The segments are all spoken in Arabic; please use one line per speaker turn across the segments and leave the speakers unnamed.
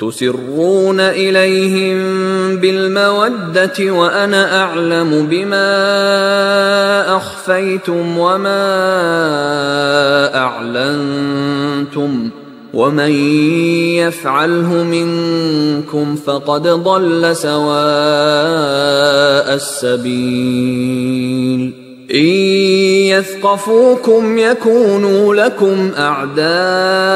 تسرون اليهم بالموده وانا اعلم بما اخفيتم وما اعلنتم ومن يفعله منكم فقد ضل سواء السبيل ان يثقفوكم يكونوا لكم اعداء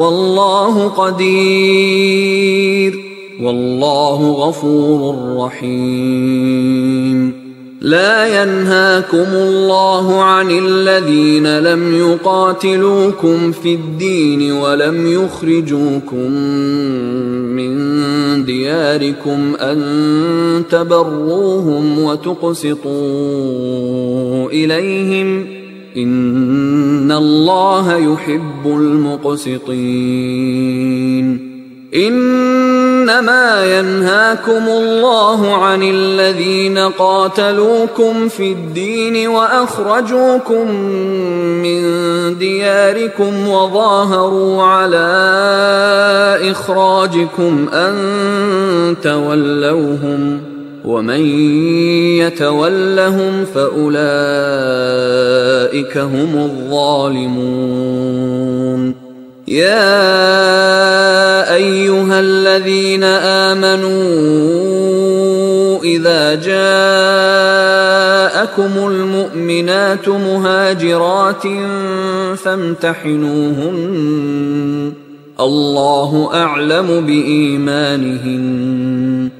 والله قدير والله غفور رحيم لا ينهاكم الله عن الذين لم يقاتلوكم في الدين ولم يخرجوكم من دياركم ان تبروهم وتقسطوا اليهم ان الله يحب المقسطين انما ينهاكم الله عن الذين قاتلوكم في الدين واخرجوكم من دياركم وظاهروا على اخراجكم ان تولوهم ومن يتولهم فاولئك هم الظالمون يا ايها الذين امنوا اذا جاءكم المؤمنات مهاجرات فامتحنوهن الله اعلم بايمانهن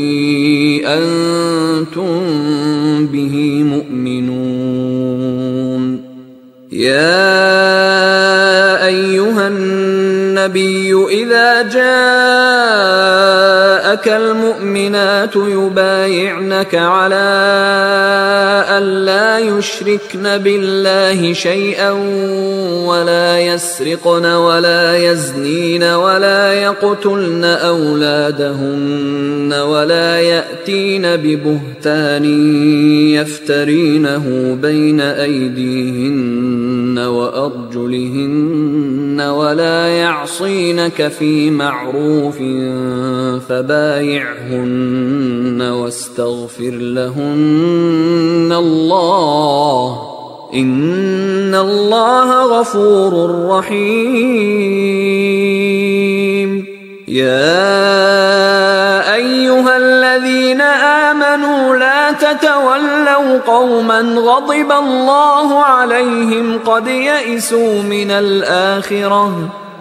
النبي جاءك المؤمنات يبايعنك على ألا يشركن بالله شيئا ولا يسرقن ولا يزنين ولا يقتلن أولادهن ولا يأتين ببهتان يفترينه بين أيديهن وأرجلهن ولا يعصينك في معروف فبايعنك وبايعهن واستغفر لهن الله ان الله غفور رحيم يا ايها الذين امنوا لا تتولوا قوما غضب الله عليهم قد يئسوا من الاخره